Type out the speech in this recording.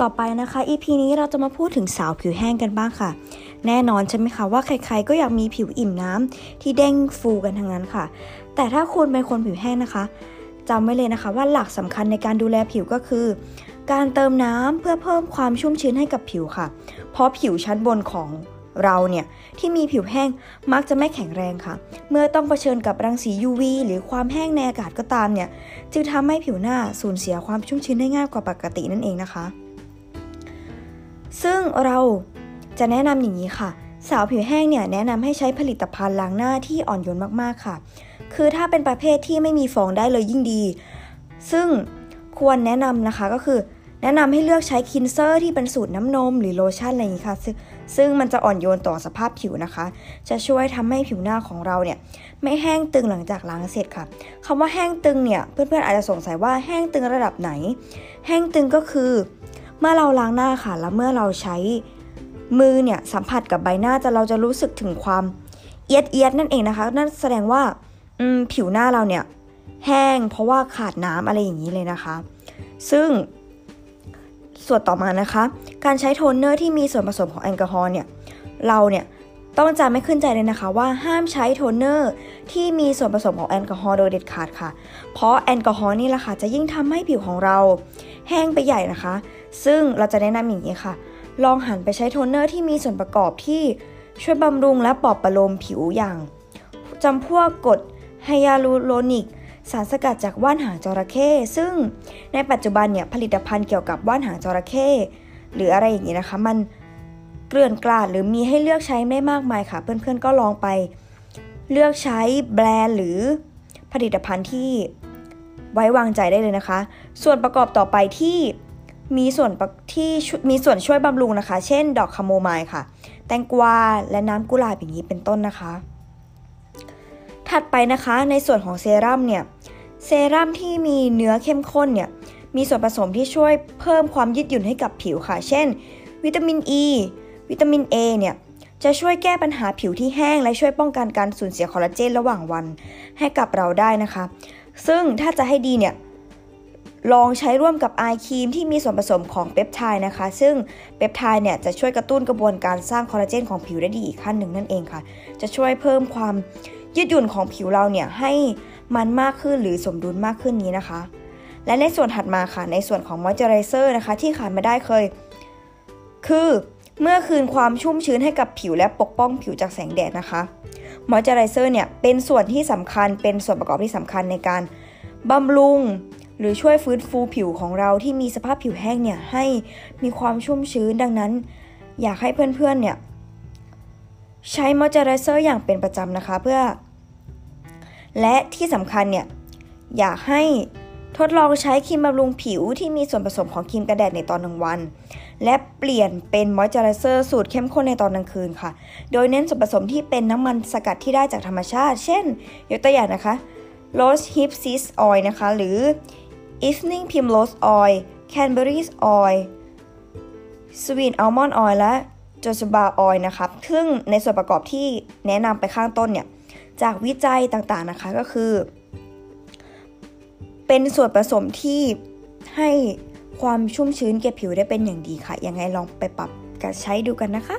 ต่อไปนะคะ EP นี้เราจะมาพูดถึงสาวผิวแห้งกันบ้างค่ะ แน่นอนใช่ไหมคะว่าใครๆก็อยากมีผิวอิ่มน้ำที่เด้งฟูกันทั้งนั้นค่ะ แต่ถ้าคุณเป็นคนผิวแห้งนะคะจำไว้เลยนะคะ ว่าหลักสำคัญในการดูแลผิวก็คือ การเติมน้ำเพื่อเพิ่มความชุ่มชื้นให้กับผิวค่ะ เพราะผิวชั้นบนของเราเนี่ยที่มีผิวแห้งมักจะไม่แข็งแรงค่ะ เมื่อต้องเผชิญกับรังสี UV หรือความแห้งในอากาศก็ตามเนี่ยจึงทำให้ผิวหน้าสูญเสียความชุ่มชื้นได้ง่ายกว่าปกตินั่นเองนะคะ ซึ่งเราจะแนะนำอย่างนี้ค่ะ สาวผิวแห้งเนี่ยแนะนำให้ใช้ผลิตภัณฑ์ล้างหน้าที่อ่อนโยนมากๆค่ะ คือถ้าเป็นประเภทที่ไม่มีฟองได้เลยยิ่งดี ซึ่งควรแนะนำนะคะก็คือ แนะนำให้เลือกใช้คินเซอร์ที่เป็นสูตรน้ำนมหรือโลชั่นอะไรอย่างนี้ค่ะซึ่งมันจะอ่อนโยนต่อสภาพผิวนะคะ จะช่วยทำให้ผิวหน้าของเราเนี่ยไม่แห้งตึงหลังจากล้างเสร็จค่ะคำว่าแห้งตึงเนี่ยเพื่อนๆอาจจะสงสัยว่าแห้งตึงระดับไหน แห้งตึงก็คือ เมื่อเราล้างหน้าค่ะ แล้วเมื่อเราใช้มือเนี่ยสัมผัสกับใบหน้าจะเราจะรู้สึกถึงความเอี๊ยดเอี๊ยดนั่นเองนะคะ นั่นแสดงว่าผิวหน้าเราเนี่ยแห้งเพราะว่าขาดน้ำอะไรอย่างนี้เลยนะคะ ซึ่งส่วนต่อมานะคะ การใช้โทนเนอร์ที่มีส่วนผสมของแอลกอฮอล์เนี่ย เราเนี่ย ต้องจำให้ขึ้นใจเลยนะคะว่าห้ามใช้โทนเนอร์ที่มีส่วนผสมของแอลกอฮอล์โดยเด็ดขาดค่ะ เพราะแอลกอฮอล์นี่แหละค่ะจะยิ่งทำให้ผิวของเรา แห้งไปใหญ่นะคะ ซึ่งเราจะแนะนำอย่างนี้ค่ะ ลองหันไปใช้โทนเนอร์ที่มีส่วนประกอบที่ช่วยบำรุงและปลอบประโลมผิวอย่างจำพวกกรด hyaluronic สารสกัดจากว่านหางจระเข้ซึ่งในปัจจุบันเนี่ยผลิตภัณฑ์เกี่ยวกับว่านหางจระเข้หรืออะไรอย่างนี้นะคะ มัน เกลื่อนกลาดหรือมีให้เลือกใช้ไม่มากมายค่ะ เพื่อนๆก็ลองไป เลือกใช้แบรนด์หรือผลิตภัณฑ์ที่ไว้วางใจได้เลยนะคะ ส่วนประกอบต่อไปที่มีส่วนที่มีส่วนช่วยบำรุงนะคะ เช่น ดอกคาโมไมล์ค่ะ แตงกวาและน้ำกุหลาบอย่างนี้เป็นต้นนะคะ ถัดไปนะคะในส่วนของเซรั่มเนี่ยเซรั่มที่มีเนื้อเข้มข้นเนี่ยมีส่วนผสมที่ช่วยเพิ่มความยืดหยุ่นให้กับผิวค่ะ เช่น วิตามินอ e, ี วิตามิน A เนี่ยจะช่วยแก้ปัญหาผิวที่แห้งและช่วยป้องกันการสูญเสียคอลลาเจนระหว่างวันให้กับเราได้นะคะ ซึ่งถ้าจะให้ดีเนี่ยลองใช้ร่วมกับไอครีมที่มีส่วนผสมของเปปไทด์นะคะ ซึ่งเปปไทด์เนี่ยจะช่วยกระตุ้นกระบวนการสร้างคอลลาเจนของผิวได้ดีอีกขั้นหนึ่งนั่นเองค่ะ จะช่วยเพิ่มความยืดหยุ่นของผิวเราเนี่ยให้มันมากขึ้นหรือสมดุลมากขึ้นนี้นะคะ และในส่วนถัดมาค่ะ ในส่วนของมอยเจอไรเซอร์นะคะ ที่ขาดไม่ได้เลย คือ เพื่อคืนความชุ่มชื้นให้กับผิวและปกป้องผิวจากแสงแดดนะคะมอยเจอไรเซอร์เนี่ยเป็นส่วนที่สำคัญเป็นส่วนประกอบที่สำคัญในการบำรุง หรือช่วยฟื้นฟูผิวของเราที่มีสภาพผิวแห้งเนี่ยให้มีความชุ่มชื้นดังนั้น อยากให้เพื่อนๆเนี่ยใช้มอยเจอไรเซอร์อย่างเป็นประจำนะคะเพื่อ และที่สำคัญเนี่ยอยากให้ ทดลองใช้ครีมบำรุงผิวที่มีส่วนผสมของครีมกันแดดในตอนกลางวัน และเปลี่ยนเป็นมอยเจอไรเซอร์สูตรเข้มข้นในตอนกลางคืนค่ะ โดยเน้นส่วนผสมที่เป็นน้ำมันสกัดที่ได้จากธรรมชาติ เช่น ยกตัวอย่างนะคะ Rose Hip Seed Oil นะคะ หรือ Evening Primrose Oil Cranberries Oil Sweet Almond Oil และ Jojoba Oil นะคะซึ่งในส่วนประกอบที่แนะนำไปข้างต้นเนี่ย จากวิจัยต่างๆนะคะก็คือ เป็นส่วนผสมที่ให้ความชุ่มชื้นแก่ผิวได้เป็นอย่างดีค่ะ ยังไงลองไปปรับกันใช้ดูกันนะคะ